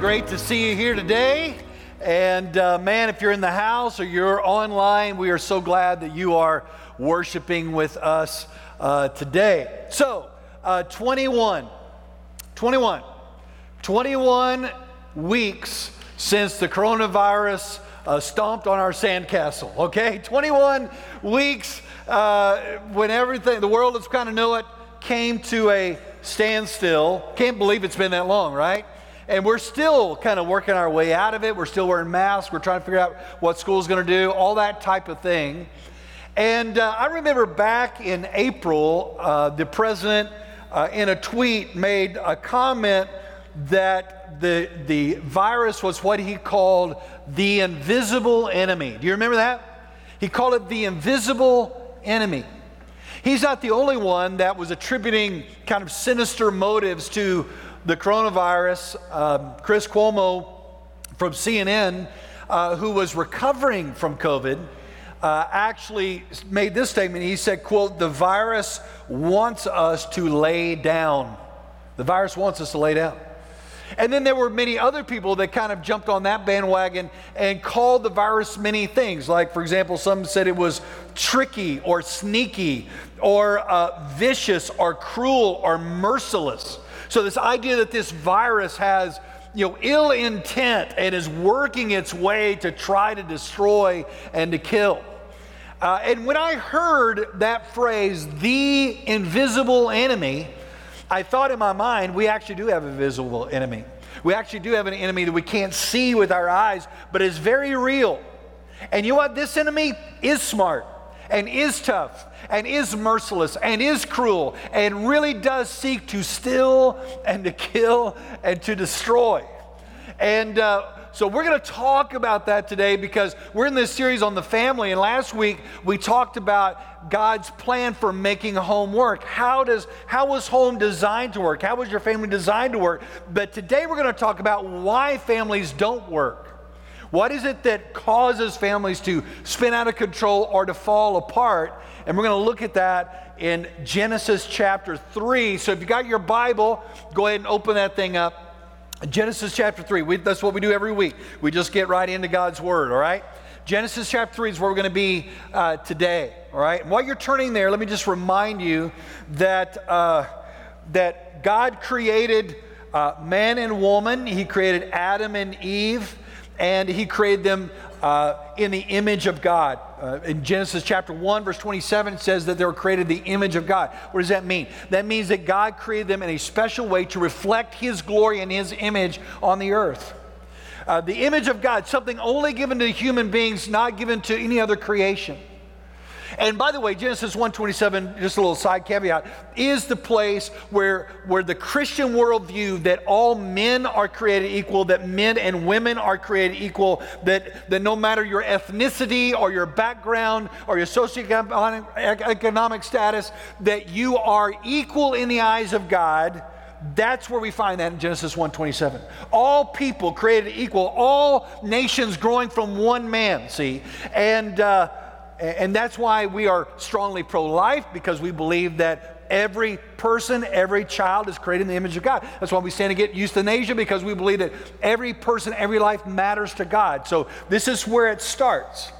Great to see you here today. And uh, man, if you're in the house or you're online, we are so glad that you are worshiping with us uh, today. So, uh, 21, 21, 21 weeks since the coronavirus uh, stomped on our sandcastle, okay? 21 weeks uh, when everything, the world as kind of knew it, came to a standstill. Can't believe it's been that long, right? And we're still kind of working our way out of it. We're still wearing masks. We're trying to figure out what school's going to do, all that type of thing. And uh, I remember back in April, uh, the president, uh, in a tweet, made a comment that the, the virus was what he called the invisible enemy. Do you remember that? He called it the invisible enemy. He's not the only one that was attributing kind of sinister motives to the coronavirus. Um, Chris Cuomo from CNN, uh, who was recovering from COVID, uh, actually made this statement. He said, quote, the virus wants us to lay down. The virus wants us to lay down. And then there were many other people that kind of jumped on that bandwagon and called the virus many things. Like, for example, some said it was tricky or sneaky or uh, vicious or cruel or merciless. So, this idea that this virus has you know, ill intent and is working its way to try to destroy and to kill. Uh, and when I heard that phrase, the invisible enemy, I thought in my mind, we actually do have a visible enemy. We actually do have an enemy that we can't see with our eyes, but is very real. And you know what? This enemy is smart and is tough and is merciless and is cruel and really does seek to steal and to kill and to destroy. And uh, so we're going to talk about that today because we're in this series on the family. And last week we talked about God's plan for making home work. How does how was home designed to work? How was your family designed to work? But today we're going to talk about why families don't work. What is it that causes families to spin out of control or to fall apart? And we're going to look at that in Genesis chapter 3. So if you got your Bible, go ahead and open that thing up. Genesis chapter 3. We, that's what we do every week. We just get right into God's Word, all right? Genesis chapter 3 is where we're going to be uh, today, all right? And while you're turning there, let me just remind you that, uh, that God created uh, man and woman, He created Adam and Eve and he created them uh, in the image of God. Uh, in Genesis chapter 1, verse 27, it says that they were created the image of God. What does that mean? That means that God created them in a special way to reflect his glory and his image on the earth. Uh, the image of God, something only given to human beings, not given to any other creation. And by the way, Genesis 127, just a little side caveat, is the place where, where the Christian worldview that all men are created equal, that men and women are created equal, that, that no matter your ethnicity or your background or your socioeconomic status, that you are equal in the eyes of God. That's where we find that in Genesis 1:27. All people created equal, all nations growing from one man, see? And uh, and that's why we are strongly pro life, because we believe that every person, every child is created in the image of God. That's why we stand against euthanasia, because we believe that every person, every life matters to God. So this is where it starts.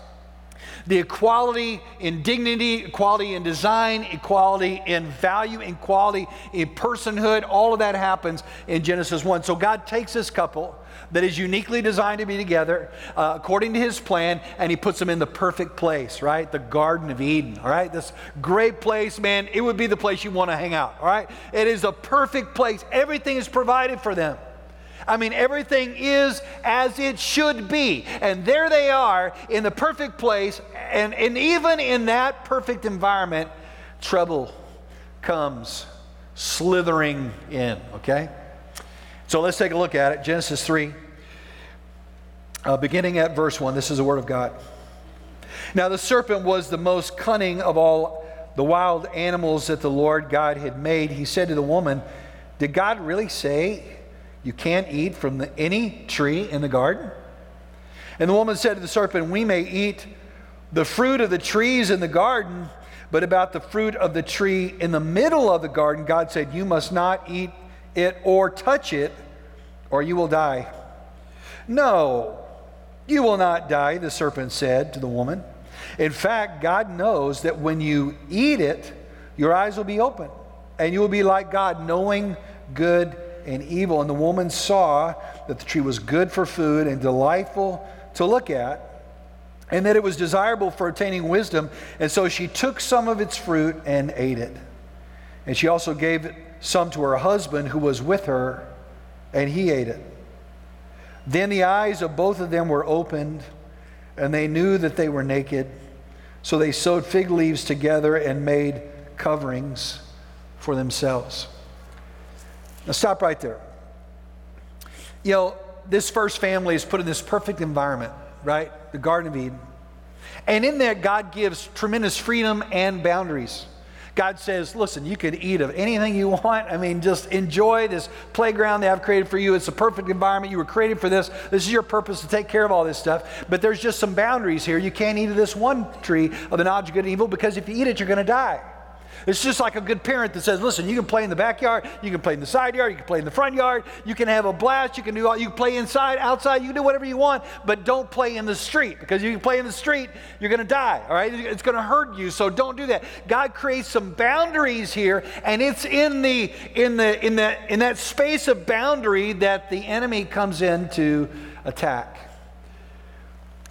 The equality in dignity, equality in design, equality in value, equality in personhood, all of that happens in Genesis 1. So God takes this couple that is uniquely designed to be together uh, according to his plan, and he puts them in the perfect place, right? The Garden of Eden, all right? This great place, man. It would be the place you want to hang out, all right? It is a perfect place. Everything is provided for them. I mean, everything is as it should be. And there they are in the perfect place. And, and even in that perfect environment, trouble comes slithering in, okay? So let's take a look at it. Genesis 3, uh, beginning at verse 1. This is the Word of God. Now, the serpent was the most cunning of all the wild animals that the Lord God had made. He said to the woman, Did God really say you can't eat from the, any tree in the garden? And the woman said to the serpent, We may eat the fruit of the trees in the garden, but about the fruit of the tree in the middle of the garden, God said, You must not eat it or touch it, or you will die. No, you will not die, the serpent said to the woman. In fact, God knows that when you eat it, your eyes will be open, and you will be like God, knowing good and evil. And the woman saw that the tree was good for food and delightful to look at, and that it was desirable for attaining wisdom. And so she took some of its fruit and ate it. And she also gave some to her husband who was with her, and he ate it. Then the eyes of both of them were opened, and they knew that they were naked. So they sewed fig leaves together and made coverings for themselves. Now, stop right there. You know, this first family is put in this perfect environment, right? The Garden of Eden. And in that, God gives tremendous freedom and boundaries. God says, listen, you can eat of anything you want. I mean, just enjoy this playground that I've created for you. It's a perfect environment. You were created for this. This is your purpose to take care of all this stuff. But there's just some boundaries here. You can't eat of this one tree of the knowledge of good and evil because if you eat it, you're going to die. It's just like a good parent that says, listen, you can play in the backyard, you can play in the side yard, you can play in the front yard, you can have a blast, you can do all, you can play inside, outside, you can do whatever you want, but don't play in the street because if you play in the street, you're going to die, all right? It's going to hurt you, so don't do that. God creates some boundaries here, and it's in the in the in the in that space of boundary that the enemy comes in to attack.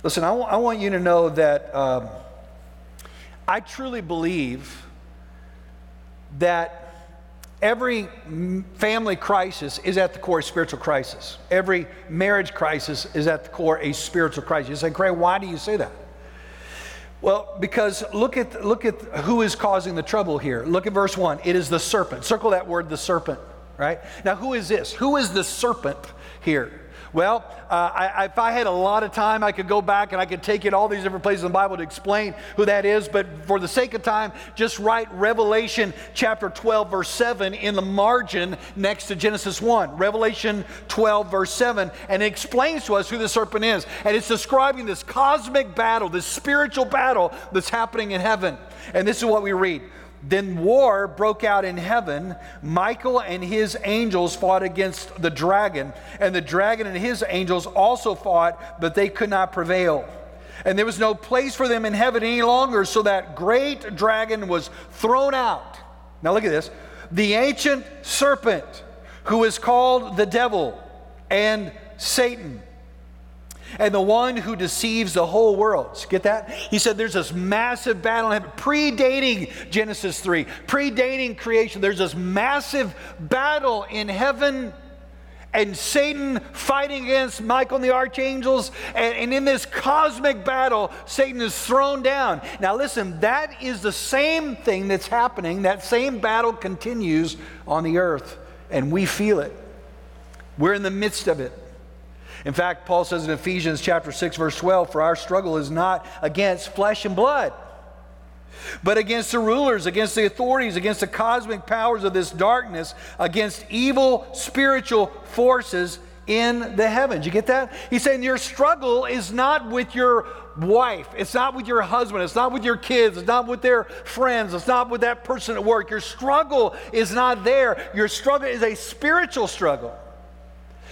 Listen, I, w- I want you to know that um, I truly believe that every family crisis is at the core a spiritual crisis. Every marriage crisis is at the core a spiritual crisis. You say, Craig, why do you say that? Well, because look at, look at who is causing the trouble here. Look at verse 1. It is the serpent. Circle that word, the serpent, right? Now, who is this? Who is the serpent here? Well, uh, I, if I had a lot of time, I could go back and I could take it all these different places in the Bible to explain who that is. But for the sake of time, just write Revelation chapter 12, verse 7 in the margin next to Genesis 1. Revelation 12, verse 7. And it explains to us who the serpent is. And it's describing this cosmic battle, this spiritual battle that's happening in heaven. And this is what we read. Then war broke out in heaven. Michael and his angels fought against the dragon, and the dragon and his angels also fought, but they could not prevail. And there was no place for them in heaven any longer, so that great dragon was thrown out. Now look at this the ancient serpent, who is called the devil and Satan and the one who deceives the whole world. Get that? He said there's this massive battle in heaven, predating Genesis 3, predating creation. There's this massive battle in heaven and Satan fighting against Michael and the archangels. And, and, in this cosmic battle, Satan is thrown down. Now, listen, that is the same thing that's happening. That same battle continues on the earth, and we feel it. We're in the midst of it. In fact, Paul says in Ephesians chapter 6 verse 12, for our struggle is not against flesh and blood, but against the rulers, against the authorities, against the cosmic powers of this darkness, against evil spiritual forces in the heavens. You get that? He's saying your struggle is not with your wife, it's not with your husband, it's not with your kids, it's not with their friends, it's not with that person at work. Your struggle is not there. Your struggle is a spiritual struggle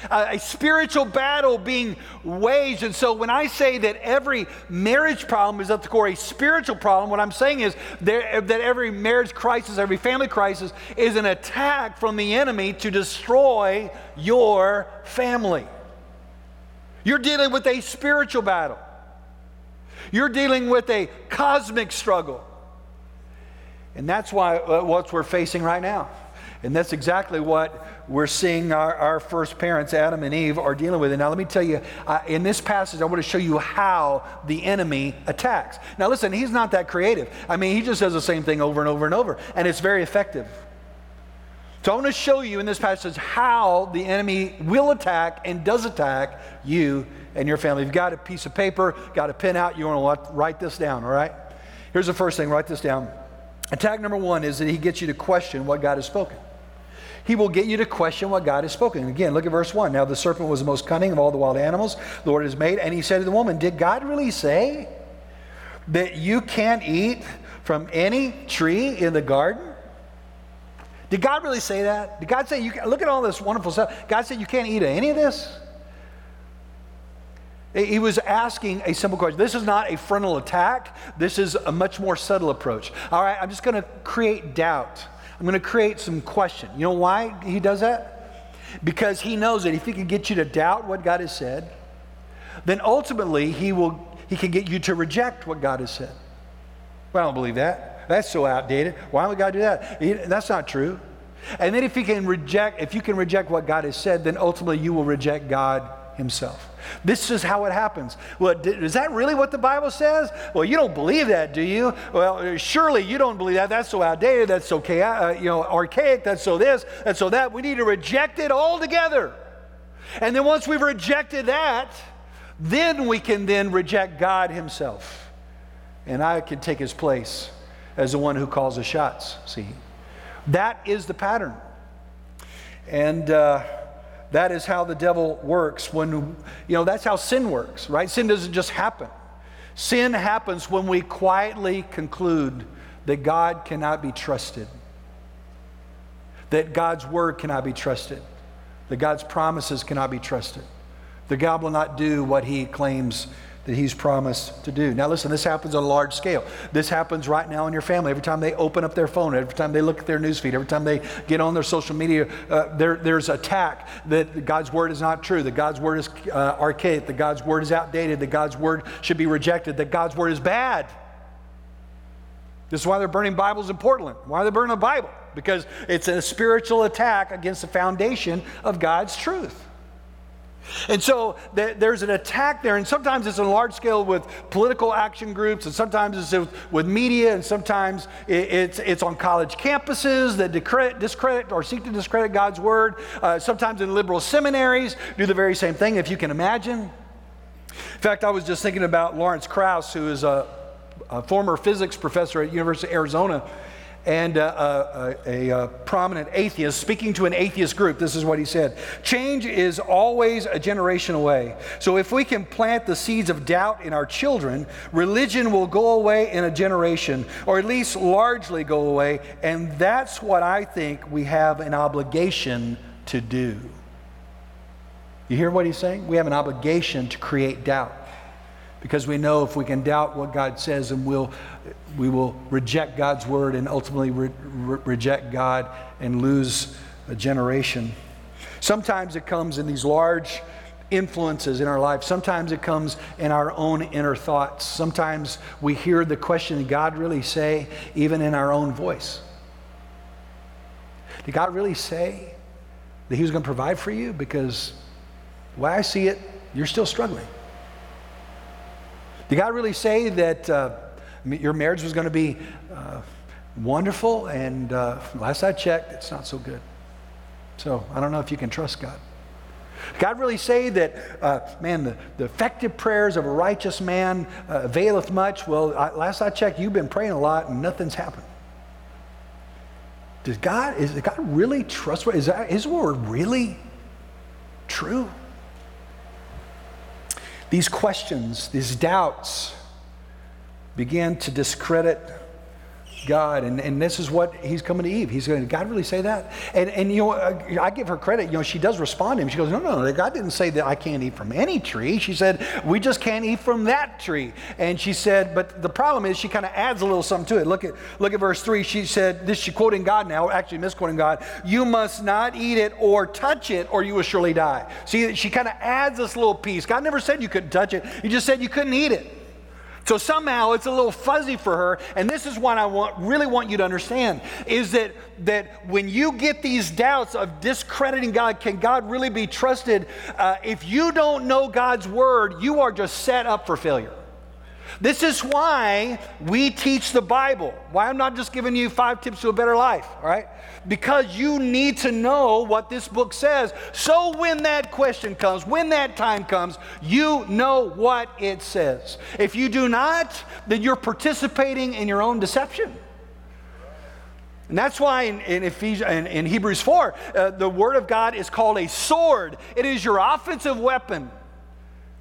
a, a spiritual battle being waged. And so when I say that every marriage problem is at the core a spiritual problem, what I'm saying is there, that every marriage crisis, every family crisis is an attack from the enemy to destroy your family. You're dealing with a spiritual battle. You're dealing with a cosmic struggle. And that's why uh, what we're facing right now. And that's exactly what we're seeing our, our first parents, Adam and Eve, are dealing with it. Now, let me tell you, uh, in this passage, I want to show you how the enemy attacks. Now, listen, he's not that creative. I mean, he just does the same thing over and over and over, and it's very effective. So, I want to show you in this passage how the enemy will attack and does attack you and your family. You've got a piece of paper, got a pen out, you want to write this down, all right? Here's the first thing write this down. Attack number one is that he gets you to question what God has spoken. He will get you to question what God has spoken. again, look at verse 1. Now the serpent was the most cunning of all the wild animals the Lord has made. And he said to the woman, Did God really say that you can't eat from any tree in the garden? Did God really say that? Did God say, you can, look at all this wonderful stuff? God said, you can't eat any of this? He was asking a simple question. This is not a frontal attack. This is a much more subtle approach. All right, I'm just going to create doubt. I'm going to create some question. You know why he does that? Because he knows that if he can get you to doubt what God has said, then ultimately he will he can get you to reject what God has said. Well, I don't believe that. That's so outdated. Why would God do that? That's not true. And then if you can reject, if you can reject what God has said, then ultimately you will reject God himself. This is how it happens. Well, is that really what the Bible says? Well, you don't believe that, do you? Well, surely you don't believe that. That's so outdated. That's so uh, you know, archaic. That's so this. That's so that. We need to reject it altogether. And then once we've rejected that, then we can then reject God Himself. And I can take His place as the one who calls the shots. See, that is the pattern. And uh, that is how the devil works when, you know, that's how sin works, right? Sin doesn't just happen. Sin happens when we quietly conclude that God cannot be trusted, that God's word cannot be trusted, that God's promises cannot be trusted. that God will not do what he claims that he's promised to do. Now, listen, this happens on a large scale. This happens right now in your family. Every time they open up their phone, every time they look at their newsfeed, every time they get on their social media, uh, there, there's attack that God's word is not true, that God's word is uh, archaic, that God's word is outdated, that God's word should be rejected, that God's word is bad. This is why they're burning Bibles in Portland. Why are they burning a Bible? Because it's a spiritual attack against the foundation of God's truth. And so there's an attack there, and sometimes it's on large scale with political action groups, and sometimes it's with media, and sometimes it's, it's on college campuses that discredit, discredit or seek to discredit God's word. Uh, sometimes in liberal seminaries do the very same thing, if you can imagine. In fact, I was just thinking about Lawrence Krauss, who is a, a former physics professor at University of Arizona and uh, a, a, a, prominent atheist speaking to an atheist group. This is what he said Change is always a generation away. So if we can plant the seeds of doubt in our children, religion will go away in a generation, or at least largely go away. And that's what I think we have an obligation to do. You hear what he's saying? We have an obligation to create doubt because we know if we can doubt what God says, and we'll we will reject God's word and ultimately re- re- reject God and lose a generation. Sometimes it comes in these large influences in our life. Sometimes it comes in our own inner thoughts. Sometimes we hear the question, did God really say, even in our own voice? Did God really say that He was going to provide for you? Because the way I see it, you're still struggling. Did God really say that? Uh, your marriage was going to be uh, wonderful, and uh, last I checked, it's not so good. So I don't know if you can trust God. God really say that, uh, man, the, the, effective prayers of a righteous man uh, availeth much? Well, I, last I checked, you've been praying a lot and nothing's happened. Does God, is God really trustworthy? Is that, his word really true? These questions, these doubts, began to discredit God. And, and this is what he's coming to Eve. He's going, Did God really say that? And, and you know, uh, I give her credit. You know, she does respond to him. She goes, No, no, no. God didn't say that I can't eat from any tree. She said, We just can't eat from that tree. And she said, But the problem is she kind of adds a little something to it. Look at, look at verse 3. She said, This she's quoting God now, actually misquoting God. You must not eat it or touch it, or you will surely die. See, she kind of adds this little piece. God never said you couldn't touch it, He just said you couldn't eat it. So somehow it's a little fuzzy for her. And this is what I want, really want you to understand is that, that when you get these doubts of discrediting God, can God really be trusted? Uh, if you don't know God's word, you are just set up for failure. This is why we teach the Bible. Why I'm not just giving you five tips to a better life, all right? Because you need to know what this book says. So when that question comes, when that time comes, you know what it says. If you do not, then you're participating in your own deception. And that's why in, in, Ephesians, in, in Hebrews 4, uh, the Word of God is called a sword. It is your offensive weapon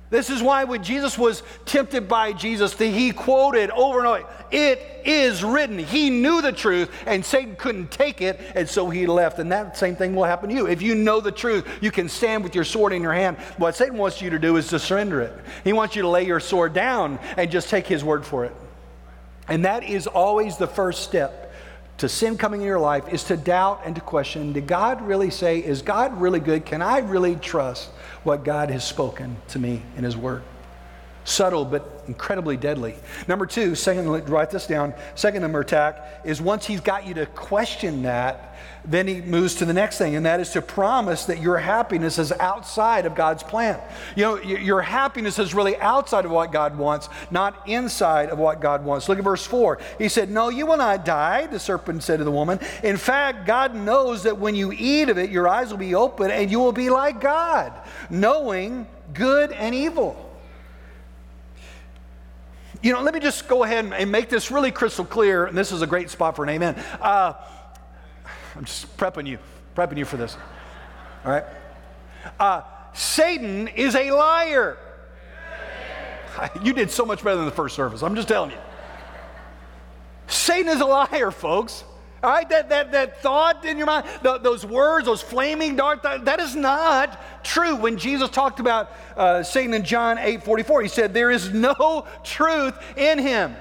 This is why when Jesus was tempted by Jesus, he quoted over and over, It is written. He knew the truth, and Satan couldn't take it, and so he left. And that same thing will happen to you. If you know the truth, you can stand with your sword in your hand. What Satan wants you to do is to surrender it. He wants you to lay your sword down and just take his word for it. And that is always the first step to sin coming in your life is to doubt and to question did God really say, is God really good? Can I really trust what God has spoken to me in His Word? Subtle but incredibly deadly. Number two, second, write this down. Second number attack is once he's got you to question that, then he moves to the next thing, and that is to promise that your happiness is outside of God's plan. You know, your happiness is really outside of what God wants, not inside of what God wants. Look at verse 4. He said, No, you will not die, the serpent said to the woman. In fact, God knows that when you eat of it, your eyes will be open and you will be like God, knowing good and evil. You know, let me just go ahead and make this really crystal clear, and this is a great spot for an amen. Uh, I'm just prepping you, prepping you for this. All right? Uh, Satan is a liar. You did so much better than the first service. I'm just telling you. Satan is a liar, folks. All right, that, that, that thought in your mind, the, those words, those flaming dark, that, that is not true. When Jesus talked about uh, Satan in John 8 44, he said, There is no truth in him.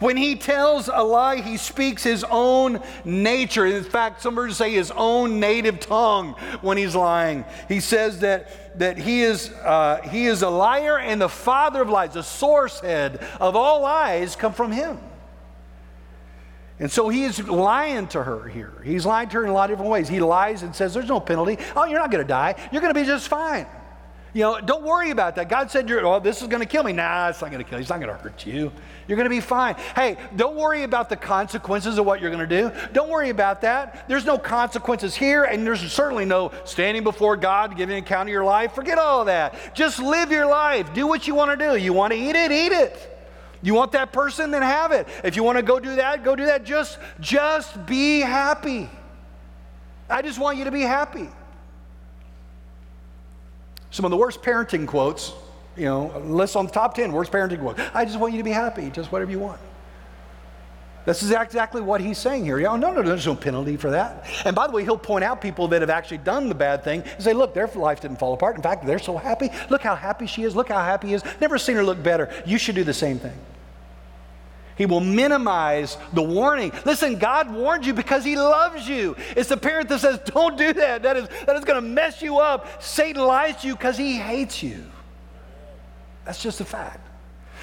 When he tells a lie, he speaks his own nature. In fact, some versions say his own native tongue when he's lying. He says that, that he, is, uh, he is a liar and the father of lies, the source head of all lies come from him. And so he is lying to her here. He's lying to her in a lot of different ways. He lies and says, There's no penalty. Oh, you're not going to die. You're going to be just fine. You know, don't worry about that. God said, you're, oh, this is going to kill me. Nah, it's not going to kill you. It's not going to hurt you. You're going to be fine. Hey, don't worry about the consequences of what you're going to do. Don't worry about that. There's no consequences here, and there's certainly no standing before God, giving an account of your life. Forget all that. Just live your life. Do what you want to do. You want to eat it, eat it. You want that person, then have it. If you want to go do that, go do that. Just, just be happy. I just want you to be happy. Some of the worst parenting quotes, you know, list on the top 10 worst parenting quotes. I just want you to be happy, just whatever you want. This is exactly what he's saying here. Oh, no, no, there's no penalty for that. And by the way, he'll point out people that have actually done the bad thing and say, look, their life didn't fall apart. In fact, they're so happy. Look how happy she is. Look how happy he is. Never seen her look better. You should do the same thing. He will minimize the warning. Listen, God warned you because He loves you. It's the parent that says, Don't do that. That is, that is going to mess you up. Satan lies to you because he hates you. That's just a fact.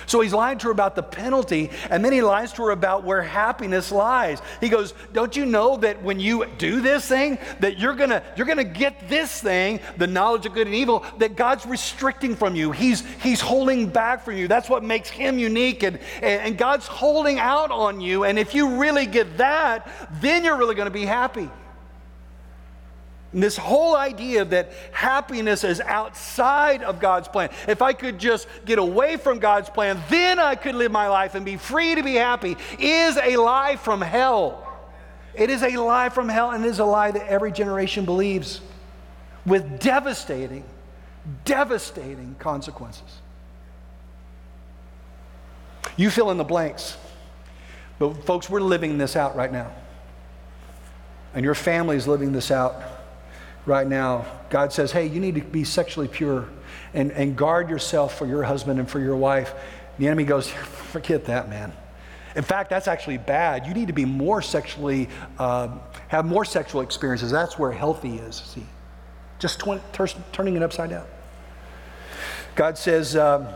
So he's lying to her about the penalty, and then he lies to her about where happiness lies. He goes, Don't you know that when you do this thing, that you're gonna, you're gonna get this thing, the knowledge of good and evil, that God's restricting from you. He's, he's holding back from you. That's what makes him unique, and, and God's holding out on you. And if you really get that, then you're really gonna be happy. And this whole idea that happiness is outside of God's plan. If I could just get away from God's plan, then I could live my life and be free to be happy, is a lie from hell. It is a lie from hell, and it is a lie that every generation believes with devastating, devastating consequences. You fill in the blanks. But, folks, we're living this out right now. And your family is living this out right now, God says, hey, you need to be sexually pure and, and guard yourself for your husband and for your wife. The enemy goes, forget that, man. In fact, that's actually bad. You need to be more sexually, uh, have more sexual experiences. That's where healthy is, see? Just turning it upside down. God says, um,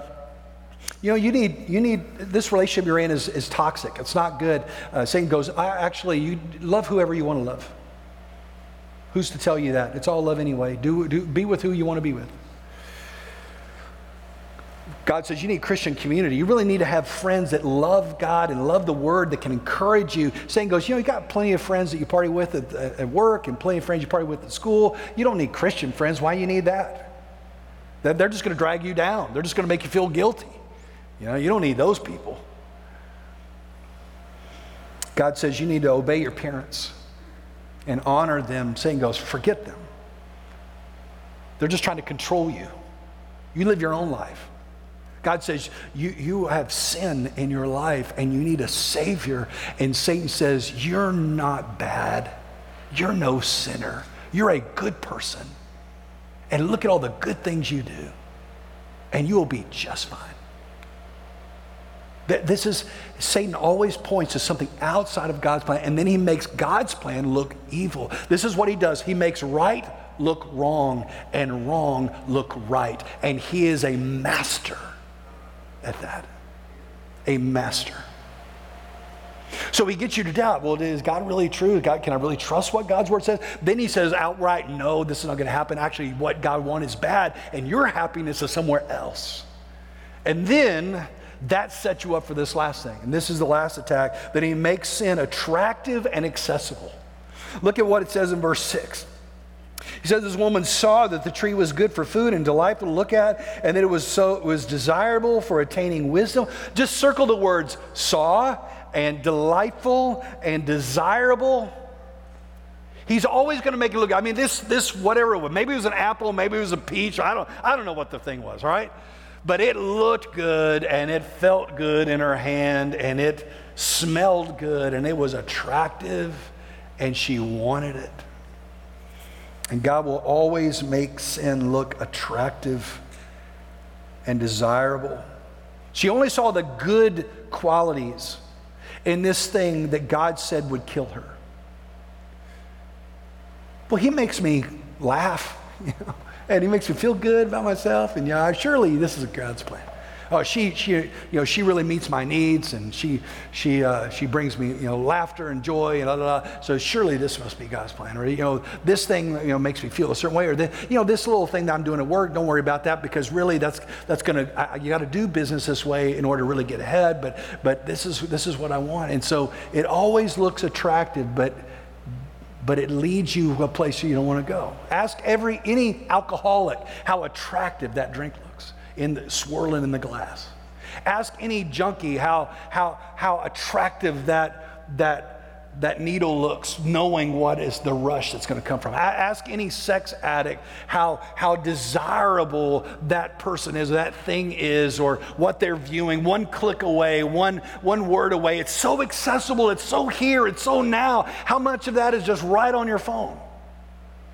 you know, you need, you need, this relationship you're in is, is toxic. It's not good. Uh, Satan goes, actually, you love whoever you want to love. Who's to tell you that? It's all love anyway. Do, do, be with who you want to be with. God says you need Christian community. You really need to have friends that love God and love the Word that can encourage you. Satan goes, you know, you got plenty of friends that you party with at, at work and plenty of friends you party with at school. You don't need Christian friends. Why you need that? They're just going to drag you down. They're just going to make you feel guilty. You know, you don't need those people. God says you need to obey your parents and honor them, Satan goes, forget them. They're just trying to control you. You live your own life. God says, you, you have sin in your life and you need a Savior. And Satan says, You're not bad. You're no sinner. You're a good person. And look at all the good things you do, and you will be just fine. This is, Satan always points to something outside of God's plan, and then he makes God's plan look evil. This is what he does. He makes right look wrong, and wrong look right. And he is a master at that. A master. So he gets you to doubt, well, is God really true? God, can I really trust what God's word says? Then he says outright, no, this is not going to happen. Actually, what God wants is bad, and your happiness is somewhere else. And then that sets you up for this last thing. And this is the last attack that he makes sin attractive and accessible. Look at what it says in verse 6. He says this woman saw that the tree was good for food and delightful to look at, and that it was so it was desirable for attaining wisdom. Just circle the words saw and delightful and desirable. He's always going to make it look. I mean, this this whatever it was. Maybe it was an apple, maybe it was a peach. I don't I don't know what the thing was. All right, but it looked good and it felt good in her hand and it smelled good and it was attractive, and she wanted it. And God will always make sin look attractive and desirable. She only saw the good qualities in this thing that God said would kill her. Well, he makes me laugh, you know, and he makes me feel good about myself, and yeah, surely this is God's plan oh, she, she, you know, she really meets my needs and she, she, uh, she brings me, you know, laughter and joy and blah, blah, blah. So surely this must be God's plan. Or, you know, this thing, you know, makes me feel a certain way. Or, the, you know, this little thing that I'm doing at work, don't worry about that because really that's, that's going to, you got to do business this way in order to really get ahead. But, but this is, this is what I want. And so it always looks attractive, but, but it leads you to a place you don't want to go. Ask every any alcoholic how attractive that drink looks in the, swirling in the glass. Ask any junkie how, how, how attractive that, that, that needle looks, knowing what is the rush that's going to come from. Ask any sex addict how, how desirable that person is, that thing is, or what they're viewing. One click away, one, one word away. It's so accessible, it's so here, it's so now. How much of that is just right on your phone?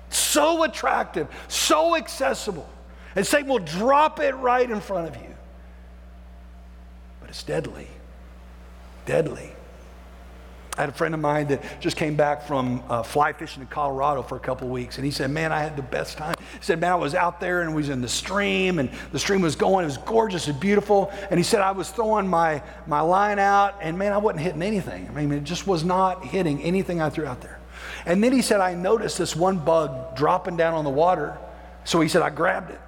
So attractive, so accessible. And Satan will drop it right in front of you. But it's deadly. Deadly. I had a friend of mine that just came back from uh, fly fishing in Colorado for a couple weeks, and he said, "Man, I had the best time." He said, "Man, I was out there and was in the stream, and the stream was going. It was gorgeous and beautiful." And he said, "I was throwing my my line out, and man, I wasn't hitting anything. I mean, it just was not hitting anything I threw out there." And then he said, "I noticed this one bug dropping down on the water, so he said I grabbed it."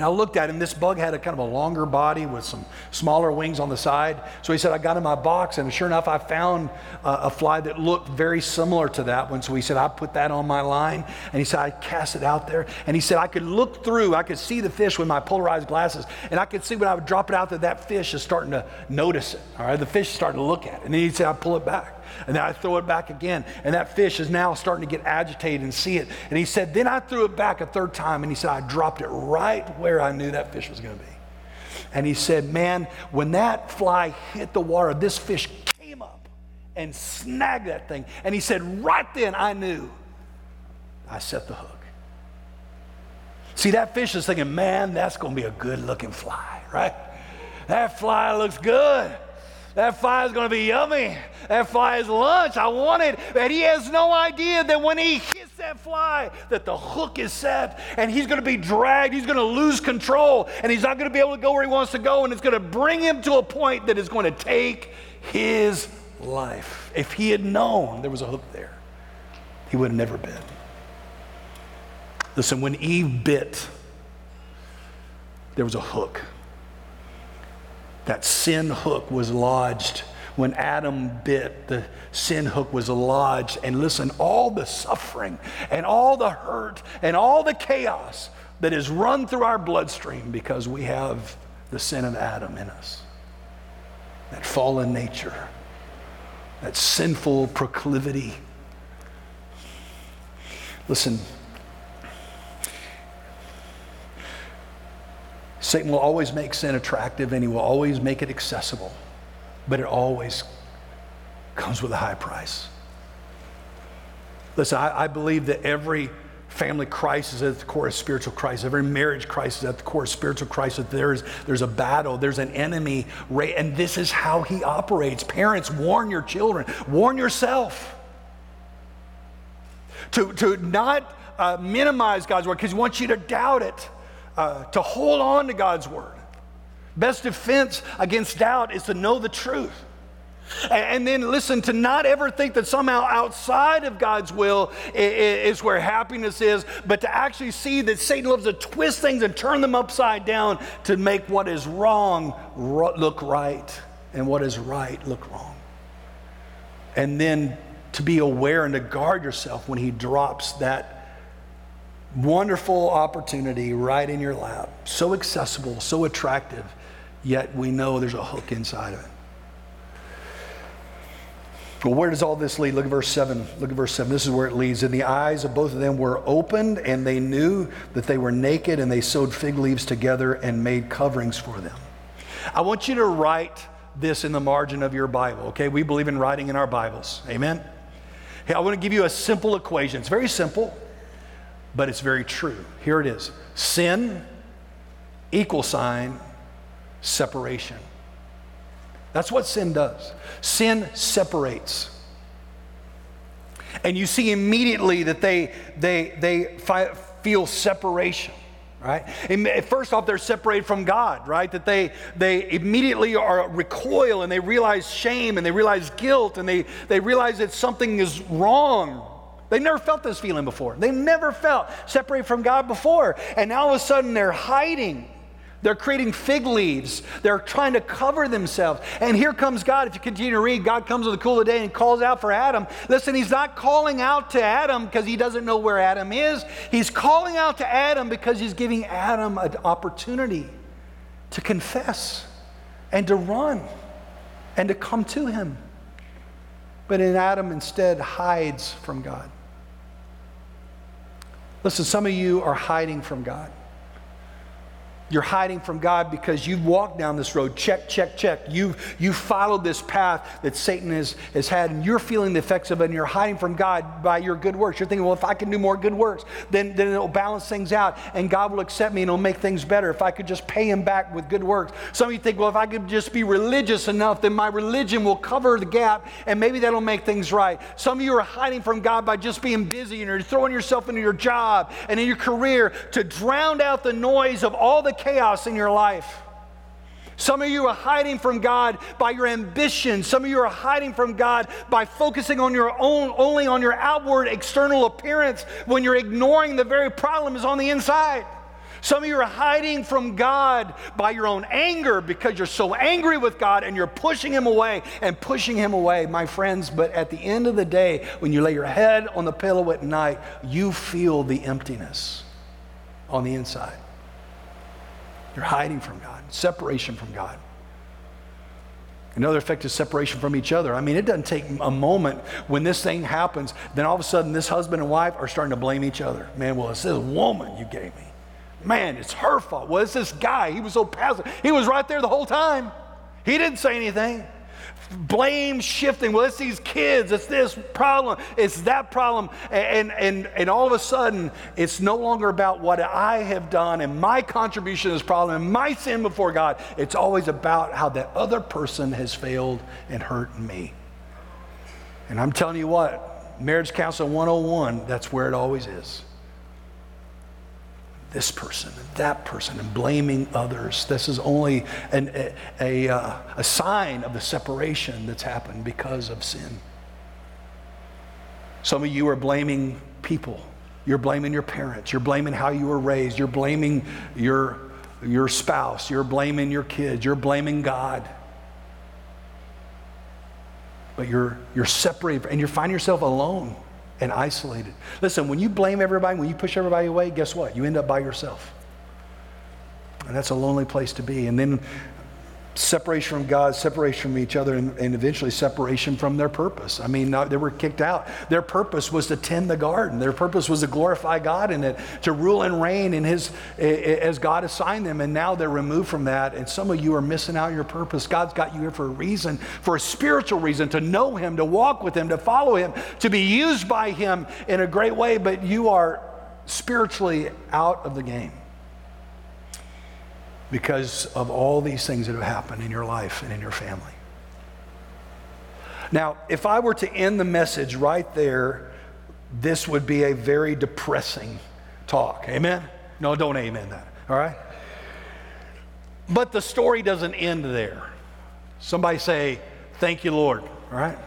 And I looked at him. This bug had a kind of a longer body with some smaller wings on the side. So he said, I got in my box, and sure enough, I found uh, a fly that looked very similar to that one. So he said, I put that on my line. And he said, I cast it out there. And he said, I could look through, I could see the fish with my polarized glasses. And I could see when I would drop it out there, that fish is starting to notice it. All right, the fish is starting to look at it. And then he said, I pull it back. And then I throw it back again. And that fish is now starting to get agitated and see it. And he said, Then I threw it back a third time. And he said, I dropped it right where I knew that fish was going to be. And he said, Man, when that fly hit the water, this fish came up and snagged that thing. And he said, Right then I knew I set the hook. See, that fish is thinking, Man, that's going to be a good looking fly, right? That fly looks good. That fly is going to be yummy. That fly is lunch. I want it. And he has no idea that when he hits that fly, that the hook is set and he's going to be dragged. He's going to lose control and he's not going to be able to go where he wants to go. And it's going to bring him to a point that is going to take his life. If he had known there was a hook there, he would have never been. Listen, when Eve bit, there was a hook. That sin hook was lodged. When Adam bit, the sin hook was lodged. And listen, all the suffering and all the hurt and all the chaos that is run through our bloodstream because we have the sin of Adam in us. That fallen nature, that sinful proclivity. Listen, Satan will always make sin attractive and he will always make it accessible, but it always comes with a high price. Listen, I, I believe that every family crisis is at the core of spiritual crisis. Every marriage crisis is at the core of spiritual crisis. There's, there's a battle, there's an enemy, and this is how he operates. Parents, warn your children, warn yourself. To, to not uh, minimize God's word because he wants you to doubt it, uh, to hold on to God's word. Best defense against doubt is to know the truth. And then listen, to not ever think that somehow outside of God's will is where happiness is, but to actually see that Satan loves to twist things and turn them upside down to make what is wrong look right and what is right look wrong. And then to be aware and to guard yourself when he drops that wonderful opportunity right in your lap. So accessible, so attractive, yet we know there's a hook inside of it. Well, where does all this lead? Look at verse 7. Look at verse 7. This is where it leads. And the eyes of both of them were opened, and they knew that they were naked, and they sewed fig leaves together and made coverings for them. I want you to write this in the margin of your Bible, okay? We believe in writing in our Bibles. Amen? Hey, I want to give you a simple equation. It's very simple, but it's very true. Here it is sin, equal sign, separation. That's what sin does. Sin separates. And you see immediately that they, they, they fi- feel separation, right? First off, they're separated from God, right? That they, they immediately are recoil and they realize shame and they realize guilt and they, they realize that something is wrong. They never felt this feeling before. They never felt separated from God before. And now all of a sudden they're hiding. They're creating fig leaves. They're trying to cover themselves. And here comes God. If you continue to read, God comes with the cool of the day and calls out for Adam. Listen, he's not calling out to Adam because he doesn't know where Adam is. He's calling out to Adam because he's giving Adam an opportunity to confess and to run and to come to him. But in Adam instead hides from God. Listen, some of you are hiding from God. You're hiding from God because you've walked down this road. Check, check, check. You've, you followed this path that Satan has, has had, and you're feeling the effects of it, and you're hiding from God by your good works. You're thinking, well, if I can do more good works, then, then it'll balance things out, and God will accept me and it'll make things better if I could just pay Him back with good works. Some of you think, well, if I could just be religious enough, then my religion will cover the gap, and maybe that'll make things right. Some of you are hiding from God by just being busy, and you're throwing yourself into your job and in your career to drown out the noise of all the chaos in your life. Some of you are hiding from God by your ambition. Some of you are hiding from God by focusing on your own, only on your outward external appearance when you're ignoring the very problem is on the inside. Some of you are hiding from God by your own anger because you're so angry with God and you're pushing Him away and pushing Him away, my friends. But at the end of the day, when you lay your head on the pillow at night, you feel the emptiness on the inside. You're hiding from God, separation from God. Another effect is separation from each other. I mean, it doesn't take a moment when this thing happens, then all of a sudden this husband and wife are starting to blame each other. Man, well, it's this woman you gave me. Man, it's her fault. Well, it's this guy. He was so passive. He was right there the whole time. He didn't say anything blame shifting. Well, it's these kids, it's this problem, it's that problem. And, and, and all of a sudden, it's no longer about what I have done and my contribution to this problem and my sin before God. It's always about how that other person has failed and hurt me. And I'm telling you what, Marriage Counsel 101, that's where it always is this person and that person and blaming others. This is only an, a, a, uh, a sign of the separation that's happened because of sin. Some of you are blaming people. You're blaming your parents. You're blaming how you were raised. You're blaming your, your spouse. You're blaming your kids. You're blaming God. But you're, you're separated and you find yourself alone and isolated. Listen, when you blame everybody, when you push everybody away, guess what? You end up by yourself. And that's a lonely place to be. And then separation from God, separation from each other, and, and, eventually separation from their purpose. I mean, uh, they were kicked out. Their purpose was to tend the garden. Their purpose was to glorify God in it, to rule and reign in His as God assigned them. And now they're removed from that. And some of you are missing out your purpose. God's got you here for a reason, for a spiritual reason, to know Him, to walk with Him, to follow Him, to be used by Him in a great way. But you are spiritually out of the game because of all these things that have happened in your life and in your family. Now, if I were to end the message right there, this would be a very depressing talk. Amen? No, don't amen that. All right? But the story doesn't end there. Somebody say, Thank you, Lord. All right?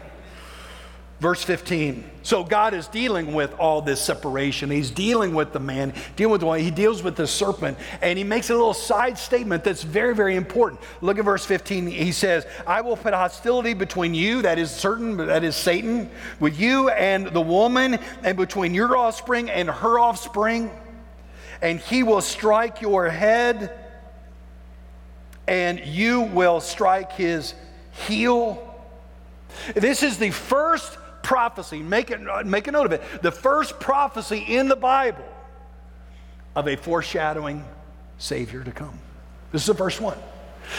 Verse 15. So God is dealing with all this separation. He's dealing with the man, dealing with the one. He deals with the serpent, and he makes a little side statement that's very, very important. Look at verse 15. He says, I will put hostility between you, that is certain, that is Satan, with you and the woman, and between your offspring and her offspring, and he will strike your head, and you will strike his heel. This is the first prophecy, make, it, make a note of it, the first prophecy in the Bible of a foreshadowing Savior to come. This is the first one.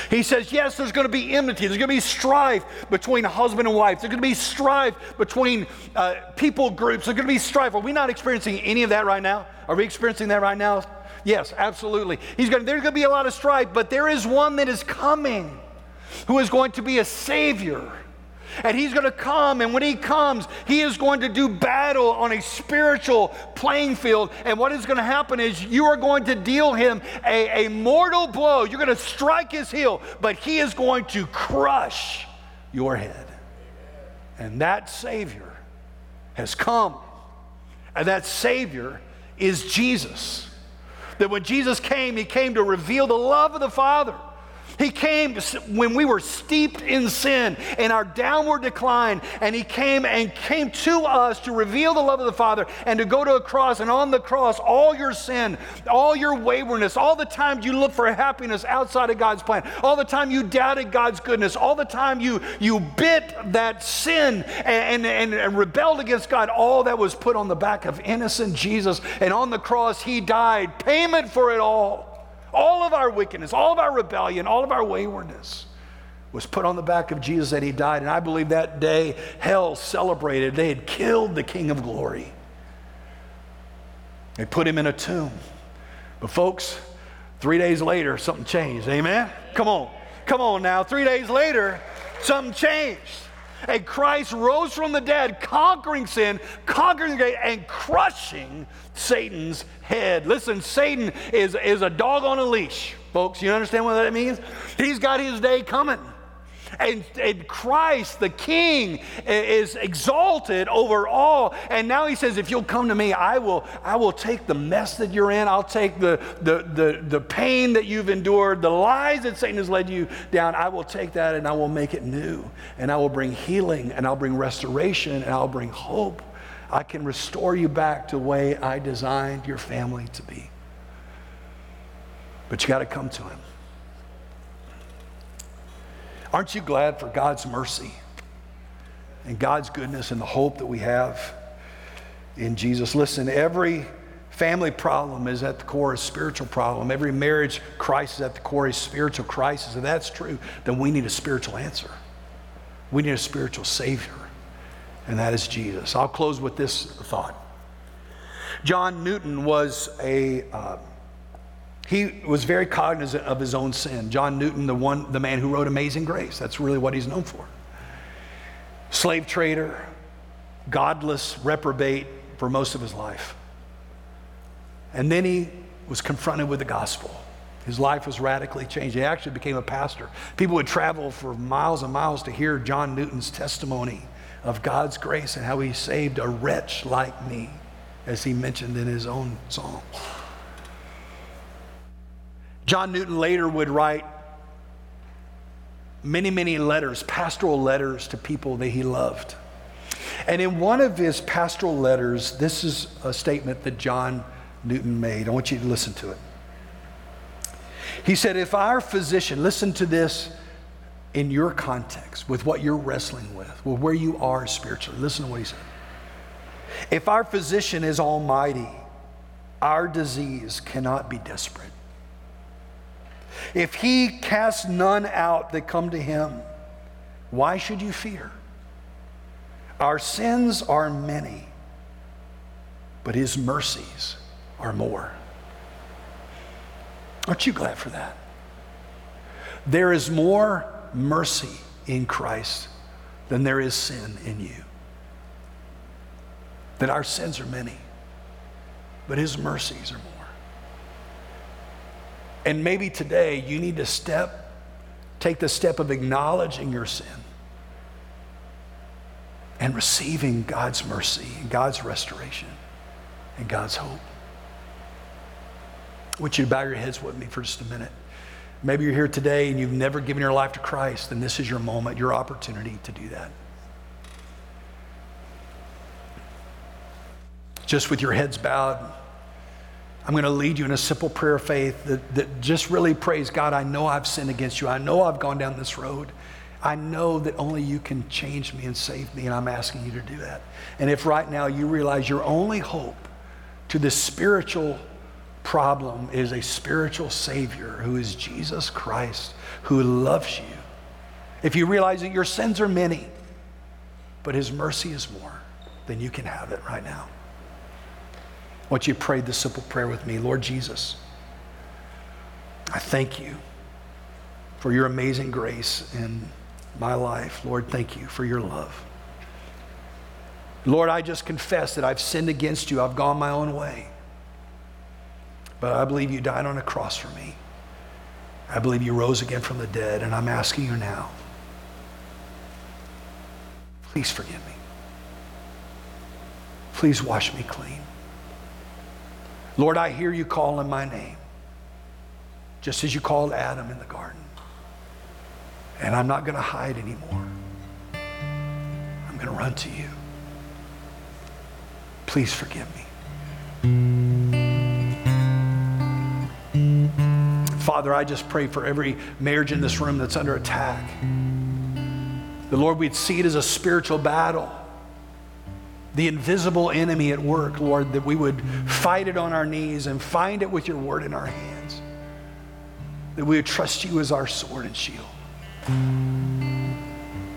He says, yes, there's going to be enmity. There's going to be strife between husband and wife. There's going to be strife between uh, people groups. There's going to be strife. Are we not experiencing any of that right now? Are we experiencing that right now? Yes, absolutely. He's going, there's going to be a lot of strife, but there is one that is coming who is going to be a Savior and he's going to come, and when he comes, he is going to do battle on a spiritual playing field. And what is going to happen is you are going to deal him a, a mortal blow. You're going to strike his heel, but he is going to crush your head. And that Savior has come. And that Savior is Jesus. That when Jesus came, he came to reveal the love of the Father. He came when we were steeped in sin and our downward decline, and He came and came to us to reveal the love of the Father and to go to a cross. And on the cross, all your sin, all your waywardness, all the times you looked for happiness outside of God's plan, all the time you doubted God's goodness, all the time you, you bit that sin and, and, and rebelled against God, all that was put on the back of innocent Jesus. And on the cross, He died, payment for it all. All of our wickedness, all of our rebellion, all of our waywardness was put on the back of Jesus that he died. And I believe that day hell celebrated. They had killed the King of glory. They put him in a tomb. But, folks, three days later, something changed. Amen? Come on. Come on now. Three days later, something changed. And Christ rose from the dead, conquering sin, conquering and crushing Satan's head. Listen, Satan is, is a dog on a leash, folks. You understand what that means? He's got his day coming. And, and Christ, the King, is exalted over all. And now he says, if you'll come to me, I will, I will take the mess that you're in. I'll take the, the, the, the pain that you've endured, the lies that Satan has led you down. I will take that and I will make it new. And I will bring healing and I'll bring restoration and I'll bring hope. I can restore you back to the way I designed your family to be. But you got to come to him. Aren't you glad for God's mercy and God's goodness and the hope that we have in Jesus? Listen, every family problem is at the core a spiritual problem. Every marriage crisis at the core is a spiritual crisis. If that's true, then we need a spiritual answer. We need a spiritual Savior, and that is Jesus. I'll close with this thought. John Newton was a uh, he was very cognizant of his own sin. John Newton, the one, the man who wrote Amazing Grace, that's really what he's known for. Slave trader, godless reprobate for most of his life. And then he was confronted with the gospel. His life was radically changed. He actually became a pastor. People would travel for miles and miles to hear John Newton's testimony of God's grace and how he saved a wretch like me, as he mentioned in his own song. John Newton later would write many, many letters, pastoral letters to people that he loved. And in one of his pastoral letters, this is a statement that John Newton made. I want you to listen to it. He said, If our physician, listen to this in your context, with what you're wrestling with, with where you are spiritually. Listen to what he said. If our physician is almighty, our disease cannot be desperate. If he casts none out that come to him, why should you fear? Our sins are many, but his mercies are more. Aren't you glad for that? There is more mercy in Christ than there is sin in you. That our sins are many, but his mercies are more. And maybe today you need to step, take the step of acknowledging your sin and receiving God's mercy and God's restoration and God's hope. I want you to bow your heads with me for just a minute. Maybe you're here today and you've never given your life to Christ, and this is your moment, your opportunity to do that. Just with your heads bowed, I'm going to lead you in a simple prayer of faith that, that just really prays God, I know I've sinned against you. I know I've gone down this road. I know that only you can change me and save me, and I'm asking you to do that. And if right now you realize your only hope to this spiritual problem is a spiritual Savior who is Jesus Christ, who loves you, if you realize that your sins are many, but His mercy is more, then you can have it right now. Want you prayed pray this simple prayer with me Lord Jesus, I thank you for your amazing grace in my life. Lord, thank you for your love. Lord, I just confess that I've sinned against you. I've gone my own way. But I believe you died on a cross for me. I believe you rose again from the dead, and I'm asking you now. Please forgive me. Please wash me clean. Lord, I hear you calling my name, just as you called Adam in the garden. And I'm not going to hide anymore. I'm going to run to you. Please forgive me. Father, I just pray for every marriage in this room that's under attack. The Lord, we'd see it as a spiritual battle the invisible enemy at work, Lord, that we would fight it on our knees and find it with your word in our hands. That we would trust you as our sword and shield.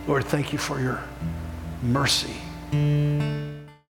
Lord, thank you for your mercy.